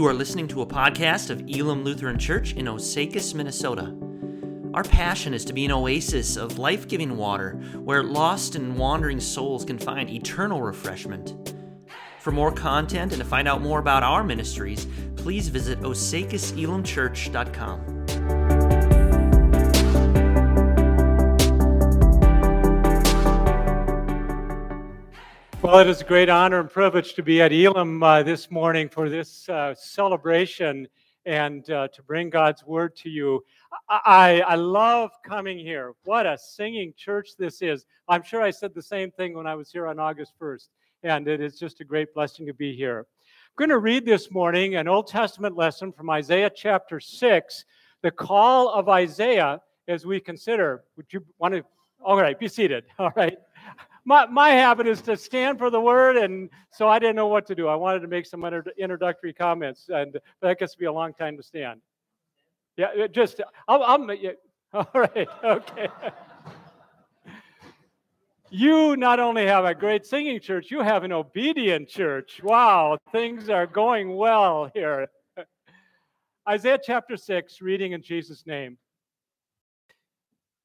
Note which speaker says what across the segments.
Speaker 1: You are listening to a podcast of Elam Lutheran Church in Osakis, Minnesota. Our passion is to be an oasis of life giving water where lost and wandering souls can find eternal refreshment. For more content and to find out more about our ministries, please visit osakiselamchurch.com.
Speaker 2: Well, it is a great honor and privilege to be at Elam uh, this morning for this uh, celebration and uh, to bring God's word to you. I, I love coming here. What a singing church this is. I'm sure I said the same thing when I was here on August 1st, and it is just a great blessing to be here. I'm going to read this morning an Old Testament lesson from Isaiah chapter 6, the call of Isaiah as we consider. Would you want to? All right, be seated. All right my, my habit is to stand for the word, and so I didn't know what to do. I wanted to make some introductory comments, and that gets to be a long time to stand. Yeah, just I'll, I'll all right, okay. you not only have a great singing church, you have an obedient church. Wow, things are going well here. Isaiah chapter 6, reading in Jesus' name.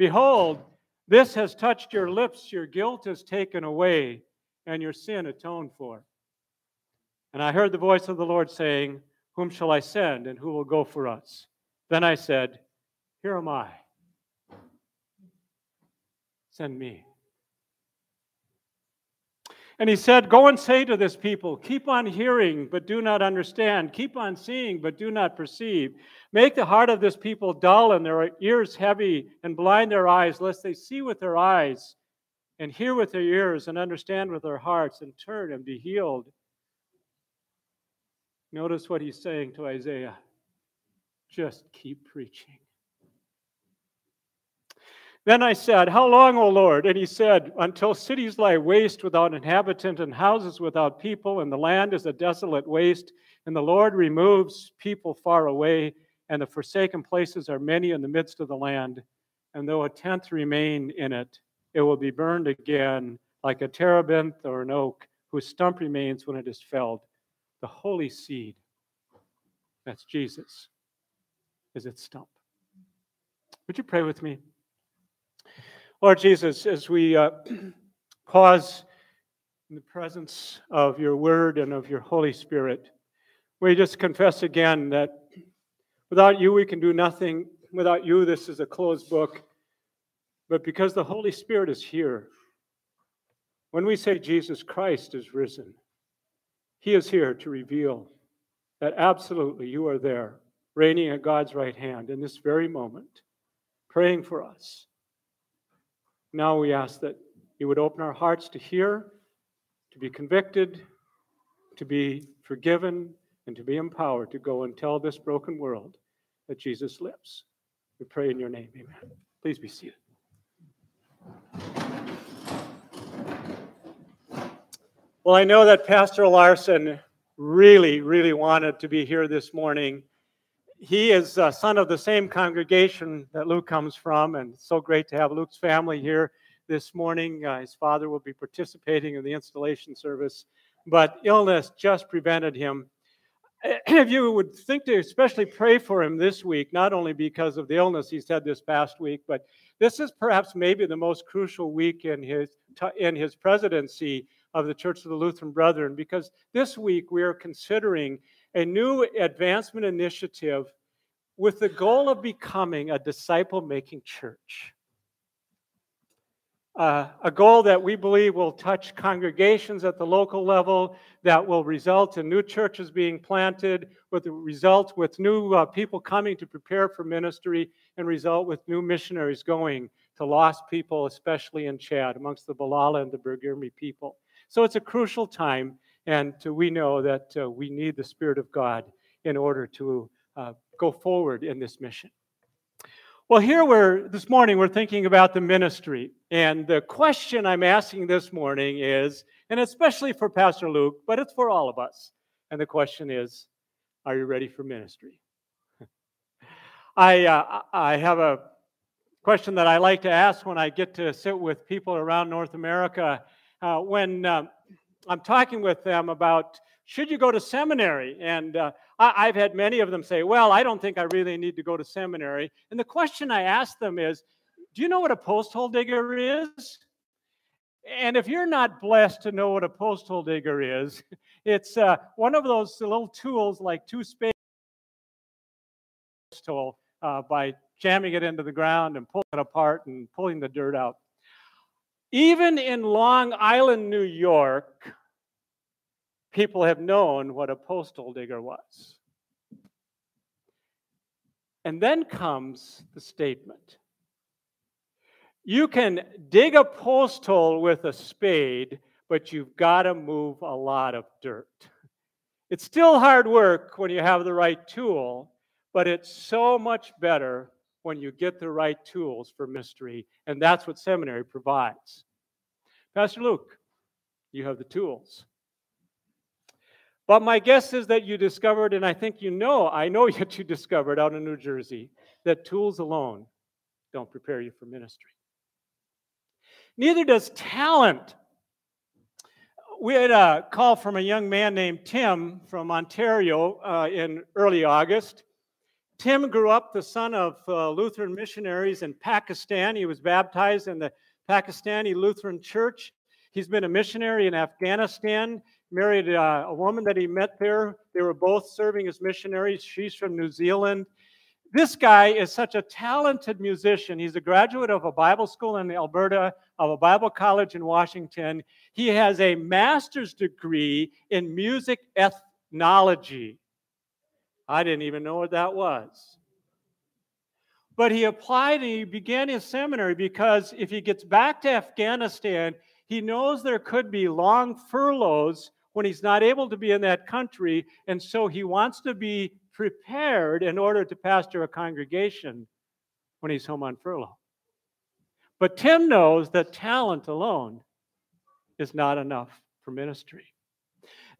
Speaker 2: Behold, this has touched your lips, your guilt is taken away, and your sin atoned for. And I heard the voice of the Lord saying, Whom shall I send, and who will go for us? Then I said, Here am I. Send me. And he said, Go and say to this people, keep on hearing, but do not understand. Keep on seeing, but do not perceive. Make the heart of this people dull and their ears heavy, and blind their eyes, lest they see with their eyes, and hear with their ears, and understand with their hearts, and turn and be healed. Notice what he's saying to Isaiah just keep preaching. Then I said, How long, O Lord? And he said, Until cities lie waste without inhabitant and houses without people, and the land is a desolate waste, and the Lord removes people far away, and the forsaken places are many in the midst of the land. And though a tenth remain in it, it will be burned again like a terebinth or an oak whose stump remains when it is felled. The holy seed, that's Jesus, is its stump. Would you pray with me? Lord Jesus, as we uh, pause in the presence of your word and of your Holy Spirit, we just confess again that without you we can do nothing. Without you, this is a closed book. But because the Holy Spirit is here, when we say Jesus Christ is risen, he is here to reveal that absolutely you are there, reigning at God's right hand in this very moment, praying for us now we ask that you would open our hearts to hear, to be convicted, to be forgiven, and to be empowered to go and tell this broken world that Jesus lives. We pray in your name. Amen. Please be seated. Well, I know that Pastor Larson really, really wanted to be here this morning. He is a son of the same congregation that Luke comes from, and it's so great to have Luke's family here this morning. Uh, his father will be participating in the installation service, but illness just prevented him. If you would think to especially pray for him this week, not only because of the illness he's had this past week, but this is perhaps maybe the most crucial week in his in his presidency of the Church of the Lutheran Brethren, because this week we are considering a new advancement initiative with the goal of becoming a disciple making church. Uh, a goal that we believe will touch congregations at the local level, that will result in new churches being planted, with the result with new uh, people coming to prepare for ministry, and result with new missionaries going to lost people, especially in Chad, amongst the Balala and the Burgirmi people. So it's a crucial time, and we know that uh, we need the Spirit of God in order to uh, go forward in this mission. Well, here we're this morning we're thinking about the ministry. And the question I'm asking this morning is, and especially for Pastor Luke, but it's for all of us. And the question is, are you ready for ministry? I, uh, I have a question that I like to ask when I get to sit with people around North America. Uh, when uh, I'm talking with them about should you go to seminary? And uh, I, have had many of them say, Well, I don't think I really need to go to seminary. And the question I ask them is, Do you know what a post hole digger is? And if you're not blessed to know what a post hole digger is, it's uh, one of those little tools like two spades uh, by jamming it into the ground and pulling it apart and pulling the dirt out. Even in Long Island, New York, people have known what a posthole digger was. And then comes the statement you can dig a post hole with a spade, but you've got to move a lot of dirt. It's still hard work when you have the right tool, but it's so much better when you get the right tools for mystery, and that's what seminary provides. Pastor Luke, you have the tools. But my guess is that you discovered, and I think you know, I know that you discovered out in New Jersey, that tools alone don't prepare you for ministry. Neither does talent. We had a call from a young man named Tim from Ontario uh, in early August. Tim grew up the son of uh, Lutheran missionaries in Pakistan. He was baptized in the Pakistani Lutheran Church. He's been a missionary in Afghanistan married uh, a woman that he met there. They were both serving as missionaries. She's from New Zealand. This guy is such a talented musician. He's a graduate of a Bible school in Alberta, of a Bible college in Washington. He has a master's degree in music ethnology. I didn't even know what that was. But he applied and he began his seminary because if he gets back to Afghanistan, he knows there could be long furloughs when he's not able to be in that country. And so he wants to be prepared in order to pastor a congregation when he's home on furlough. But Tim knows that talent alone is not enough for ministry.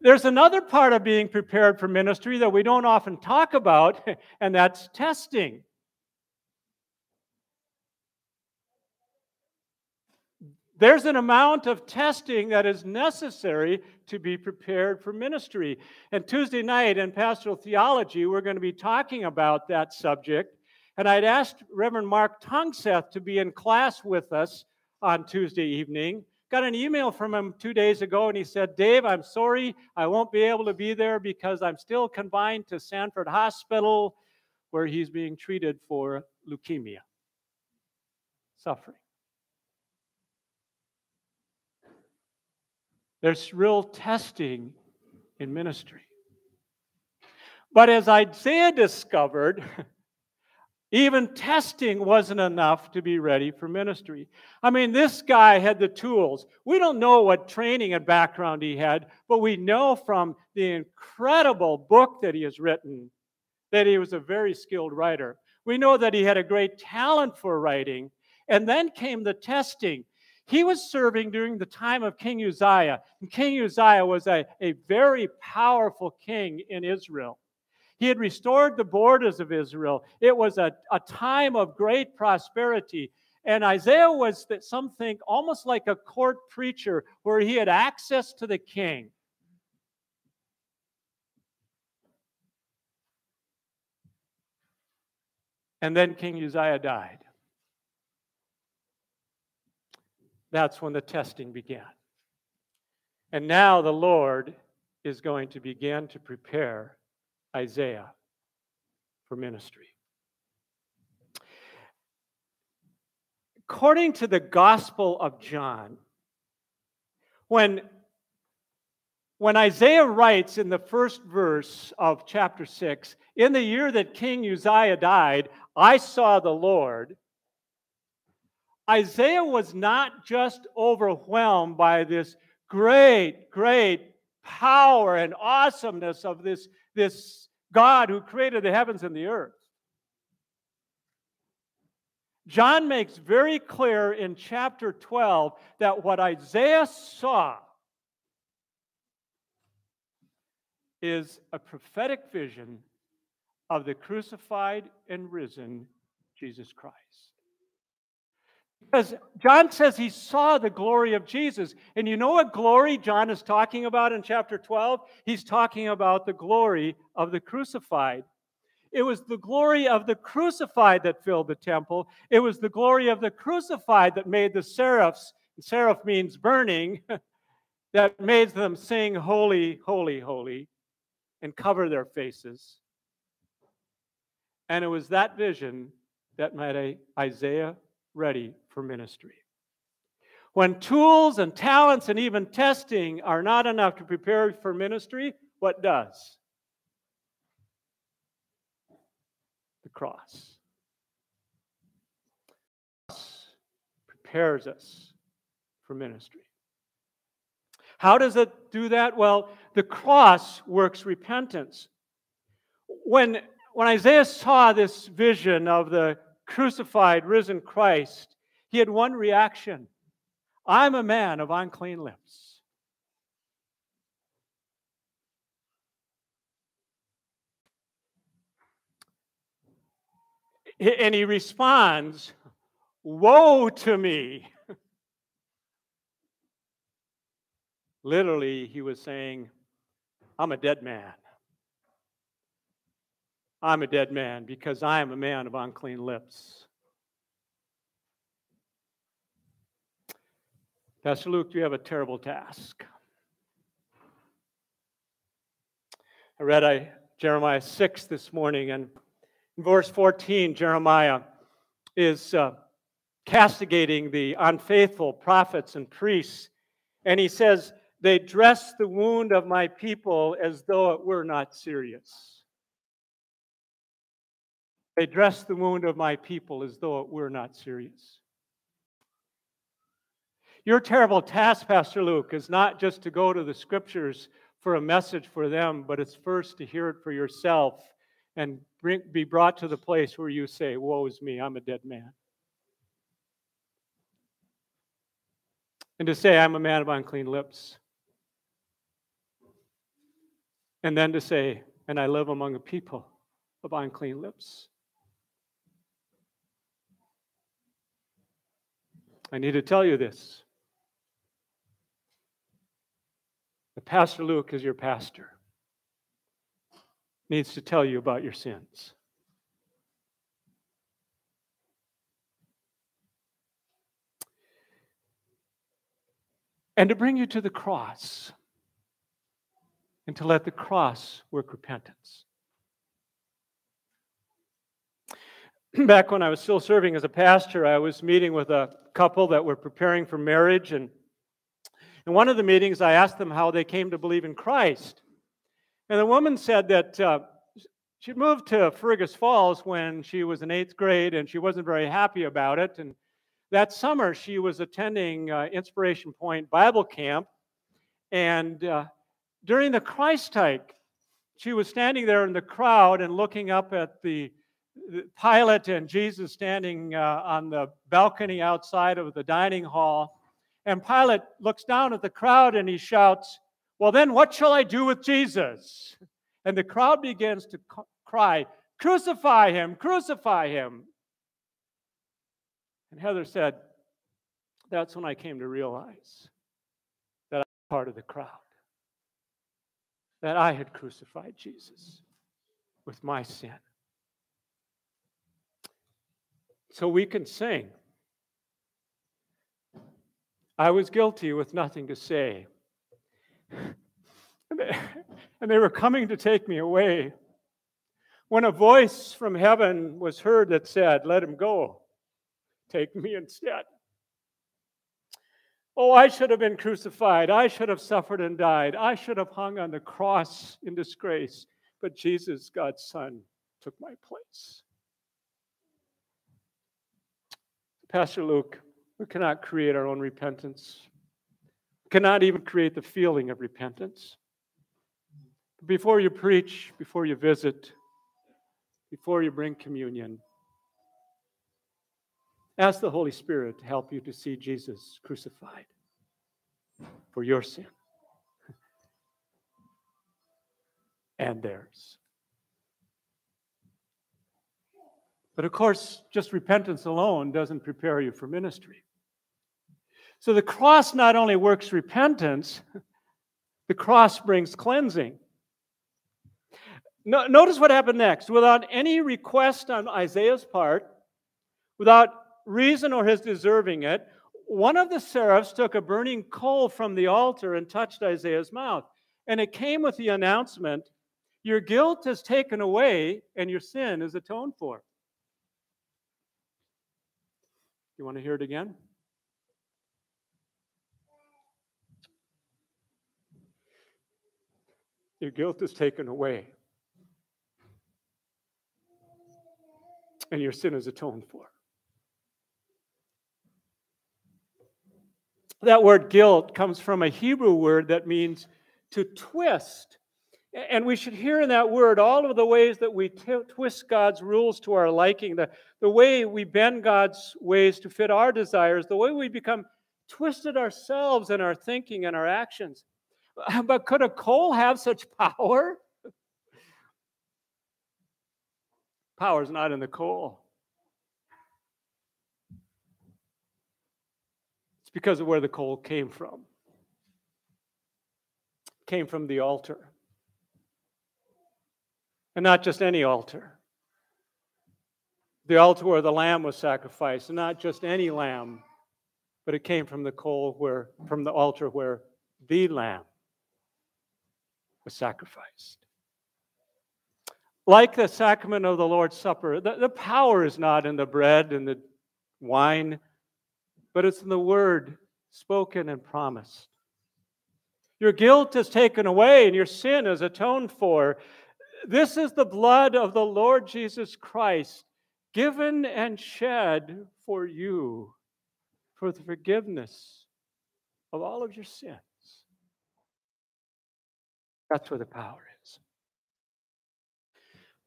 Speaker 2: There's another part of being prepared for ministry that we don't often talk about, and that's testing. There's an amount of testing that is necessary to be prepared for ministry. And Tuesday night in pastoral theology, we're going to be talking about that subject. And I'd asked Reverend Mark Tungseth to be in class with us on Tuesday evening. Got an email from him two days ago, and he said, Dave, I'm sorry I won't be able to be there because I'm still confined to Sanford Hospital where he's being treated for leukemia, suffering. There's real testing in ministry. But as Isaiah discovered, even testing wasn't enough to be ready for ministry. I mean, this guy had the tools. We don't know what training and background he had, but we know from the incredible book that he has written that he was a very skilled writer. We know that he had a great talent for writing. And then came the testing. He was serving during the time of King Uzziah. And King Uzziah was a, a very powerful king in Israel. He had restored the borders of Israel. It was a, a time of great prosperity. And Isaiah was, some think, almost like a court preacher where he had access to the king. And then King Uzziah died. That's when the testing began. And now the Lord is going to begin to prepare Isaiah for ministry. According to the Gospel of John, when, when Isaiah writes in the first verse of chapter 6, in the year that King Uzziah died, I saw the Lord. Isaiah was not just overwhelmed by this great, great power and awesomeness of this this God who created the heavens and the earth. John makes very clear in chapter 12 that what Isaiah saw is a prophetic vision of the crucified and risen Jesus Christ. Because John says he saw the glory of Jesus. And you know what glory John is talking about in chapter 12? He's talking about the glory of the crucified. It was the glory of the crucified that filled the temple. It was the glory of the crucified that made the seraphs, seraph means burning, that made them sing, Holy, Holy, Holy, and cover their faces. And it was that vision that made Isaiah ready for ministry. When tools and talents and even testing are not enough to prepare for ministry, what does? The cross. Prepares us for ministry. How does it do that? Well, the cross works repentance. When, when Isaiah saw this vision of the crucified, risen Christ, he had one reaction I'm a man of unclean lips. And he responds, Woe to me! Literally, he was saying, I'm a dead man. I'm a dead man because I am a man of unclean lips. Pastor Luke, you have a terrible task. I read I, Jeremiah 6 this morning, and in verse 14, Jeremiah is uh, castigating the unfaithful prophets and priests. And he says, They dress the wound of my people as though it were not serious. They dress the wound of my people as though it were not serious. Your terrible task, Pastor Luke, is not just to go to the scriptures for a message for them, but it's first to hear it for yourself and bring, be brought to the place where you say, Woe is me, I'm a dead man. And to say, I'm a man of unclean lips. And then to say, And I live among a people of unclean lips. I need to tell you this. The Pastor Luke is your pastor. Needs to tell you about your sins. And to bring you to the cross and to let the cross work repentance. back when I was still serving as a pastor, I was meeting with a couple that were preparing for marriage. And in one of the meetings, I asked them how they came to believe in Christ. And the woman said that uh, she'd moved to Fergus Falls when she was in eighth grade and she wasn't very happy about it. And that summer, she was attending uh, Inspiration Point Bible Camp. And uh, during the Christ hike, she was standing there in the crowd and looking up at the Pilate and Jesus standing uh, on the balcony outside of the dining hall. And Pilate looks down at the crowd and he shouts, Well, then what shall I do with Jesus? And the crowd begins to cry, Crucify him, crucify him. And Heather said, That's when I came to realize that I was part of the crowd, that I had crucified Jesus with my sin. So we can sing. I was guilty with nothing to say. And they were coming to take me away. When a voice from heaven was heard that said, Let him go, take me instead. Oh, I should have been crucified. I should have suffered and died. I should have hung on the cross in disgrace. But Jesus, God's Son, took my place. Pastor Luke, we cannot create our own repentance, we cannot even create the feeling of repentance. Before you preach, before you visit, before you bring communion, ask the Holy Spirit to help you to see Jesus crucified for your sin and theirs. But of course, just repentance alone doesn't prepare you for ministry. So the cross not only works repentance, the cross brings cleansing. No, notice what happened next. Without any request on Isaiah's part, without reason or his deserving it, one of the seraphs took a burning coal from the altar and touched Isaiah's mouth. And it came with the announcement Your guilt is taken away and your sin is atoned for. You want to hear it again? Your guilt is taken away, and your sin is atoned for. That word guilt comes from a Hebrew word that means to twist. And we should hear in that word all of the ways that we t- twist God's rules to our liking, the, the way we bend God's ways to fit our desires, the way we become twisted ourselves in our thinking and our actions. But could a coal have such power? Power is not in the coal. It's because of where the coal came from. It came from the altar. And not just any altar. The altar where the lamb was sacrificed, and not just any lamb, but it came from the coal where from the altar where the lamb was sacrificed. Like the sacrament of the Lord's Supper, the, the power is not in the bread and the wine, but it's in the word spoken and promised. Your guilt is taken away and your sin is atoned for. This is the blood of the Lord Jesus Christ, given and shed for you for the forgiveness of all of your sins. That's where the power is.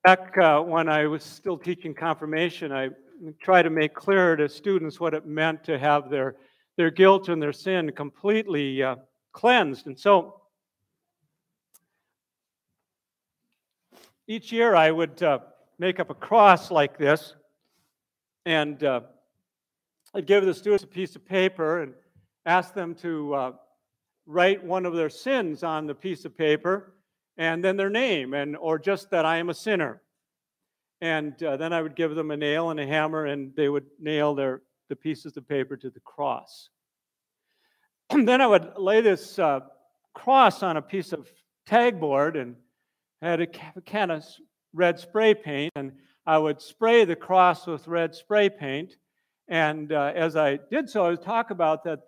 Speaker 2: Back uh, when I was still teaching confirmation, I tried to make clear to students what it meant to have their, their guilt and their sin completely uh, cleansed. And so each year I would uh, make up a cross like this, and uh, I'd give the students a piece of paper and ask them to uh, write one of their sins on the piece of paper, and then their name, and or just that I am a sinner. And uh, then I would give them a nail and a hammer, and they would nail their the pieces of paper to the cross. And then I would lay this uh, cross on a piece of tagboard and had a can of red spray paint, and I would spray the cross with red spray paint. And uh, as I did so, I would talk about that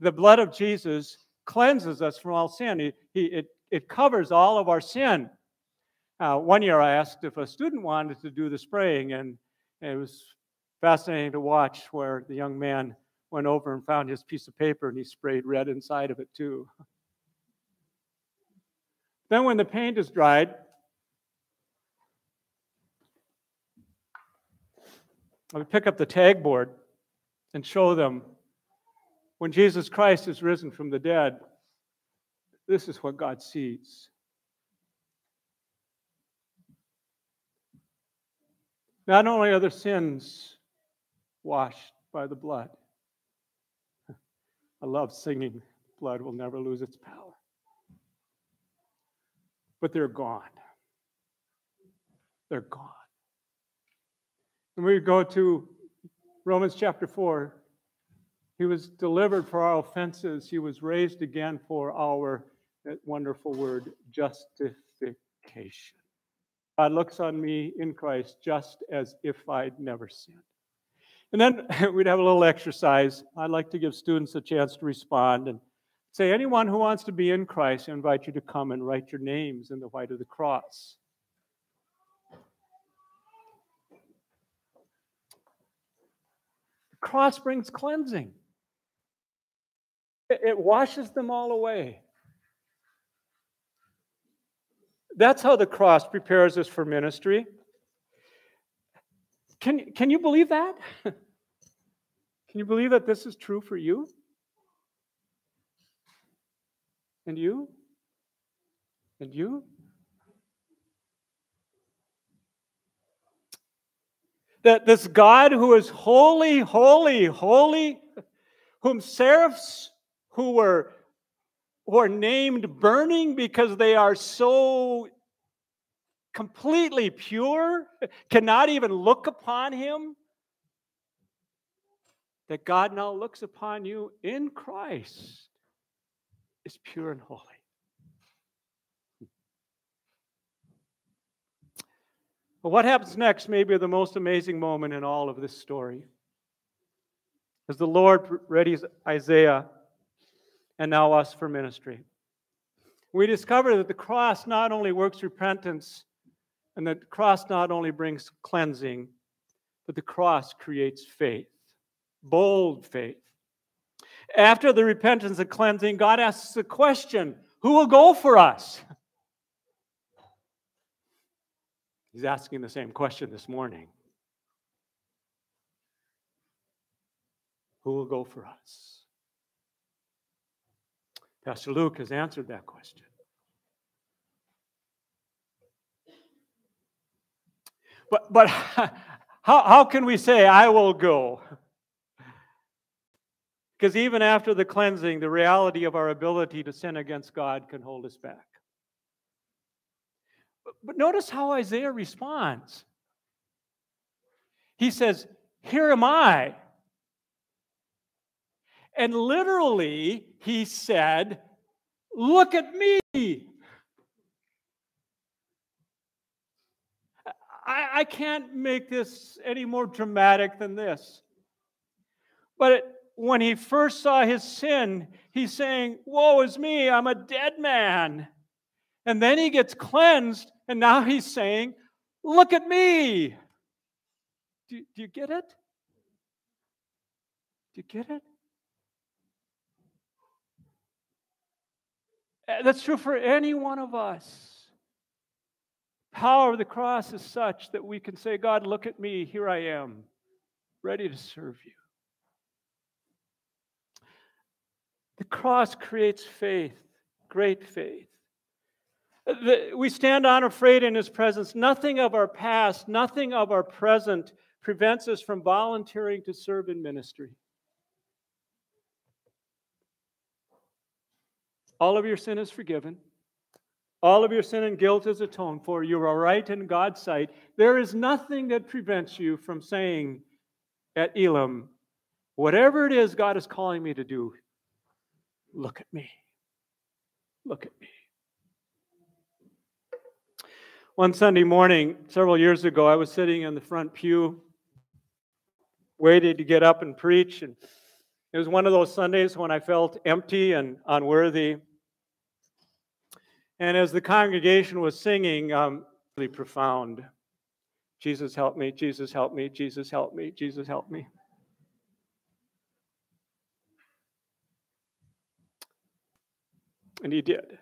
Speaker 2: the blood of Jesus cleanses us from all sin. He, he, it, it covers all of our sin. Uh, one year I asked if a student wanted to do the spraying, and it was fascinating to watch where the young man went over and found his piece of paper and he sprayed red inside of it too. Then, when the paint is dried, I would pick up the tag board and show them when Jesus Christ is risen from the dead, this is what God sees. Not only are their sins washed by the blood, I love singing, blood will never lose its power, but they're gone. They're gone. And we go to Romans chapter 4. He was delivered for our offenses. He was raised again for our, wonderful word, justification. God looks on me in Christ just as if I'd never sinned. And then we'd have a little exercise. I'd like to give students a chance to respond and say, anyone who wants to be in Christ, I invite you to come and write your names in the white of the cross. Cross brings cleansing, it washes them all away. That's how the cross prepares us for ministry. Can, can you believe that? can you believe that this is true for you? And you? And you? That this God who is holy, holy, holy, whom seraphs who were who are named burning because they are so completely pure, cannot even look upon him, that God now looks upon you in Christ is pure and holy. But what happens next may be the most amazing moment in all of this story. As the Lord readies Isaiah and now us for ministry. We discover that the cross not only works repentance, and the cross not only brings cleansing, but the cross creates faith, bold faith. After the repentance and cleansing, God asks the question who will go for us? He's asking the same question this morning. Who will go for us? Pastor Luke has answered that question. But, but how, how can we say, I will go? Because even after the cleansing, the reality of our ability to sin against God can hold us back. But, notice how Isaiah responds. He says, Here am I. And literally, he said, Look at me. I, I can't make this any more dramatic than this. But it, when he first saw his sin, he's saying, Woe is me, I'm a dead man. And then he gets cleansed, and now he's saying, Look at me. Do, do you get it? Do you get it? Uh, that's true for any one of us. Power of the cross is such that we can say, God, look at me, here I am, ready to serve you. The cross creates faith, great faith. We stand unafraid in his presence. Nothing of our past, nothing of our present prevents us from volunteering to serve in ministry. All of your sin is forgiven. All of your sin and guilt is atoned for. You are right in God's sight. There is nothing that prevents you from saying at Elam, whatever it is God is calling me to do, look at me. Look at me. One Sunday morning, several years ago, I was sitting in the front pew, waiting to get up and preach. And it was one of those Sundays when I felt empty and unworthy. And as the congregation was singing, um, really profound Jesus, help me, Jesus, help me, Jesus, help me, Jesus, help me. And he did.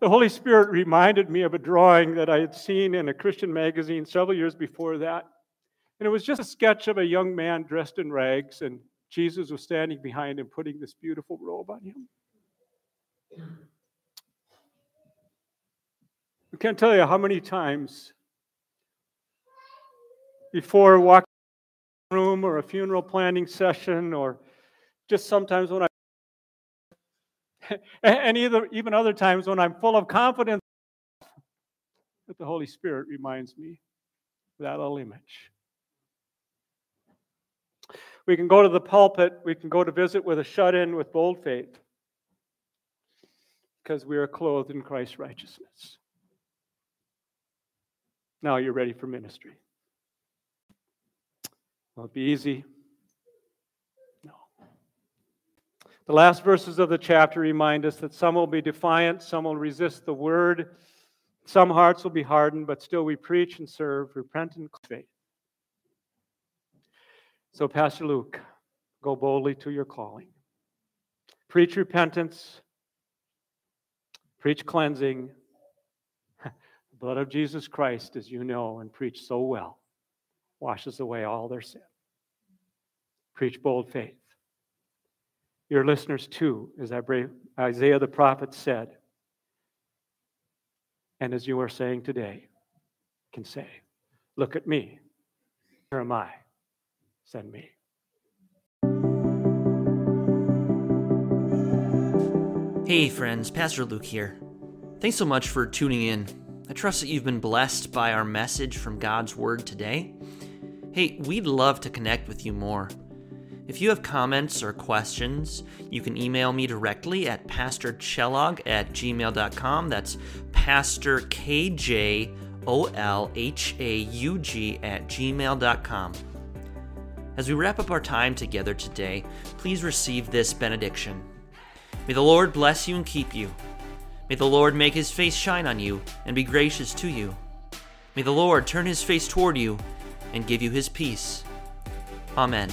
Speaker 2: The Holy Spirit reminded me of a drawing that I had seen in a Christian magazine several years before that. And it was just a sketch of a young man dressed in rags, and Jesus was standing behind him, putting this beautiful robe on him. I can't tell you how many times before walking room or a funeral planning session or just sometimes when I and either even other times when I'm full of confidence that the Holy Spirit reminds me that little image. We can go to the pulpit, we can go to visit with a shut in with bold faith because we are clothed in Christ's righteousness. Now you're ready for ministry. It be easy? No. The last verses of the chapter remind us that some will be defiant, some will resist the word, some hearts will be hardened, but still we preach and serve repentant faith. So, Pastor Luke, go boldly to your calling. Preach repentance, preach cleansing. The blood of Jesus Christ, as you know and preach so well, washes away all their sin. Preach bold faith. Your listeners, too, as Isaiah the prophet said, and as you are saying today, can say, Look at me. Here am I. Send me.
Speaker 1: Hey, friends, Pastor Luke here. Thanks so much for tuning in. I trust that you've been blessed by our message from God's Word today. Hey, we'd love to connect with you more. If you have comments or questions, you can email me directly at pastorkjolhaug at gmail.com. That's Pastor K J O L H A U G at gmail.com. As we wrap up our time together today, please receive this benediction. May the Lord bless you and keep you. May the Lord make his face shine on you and be gracious to you. May the Lord turn his face toward you and give you his peace. Amen.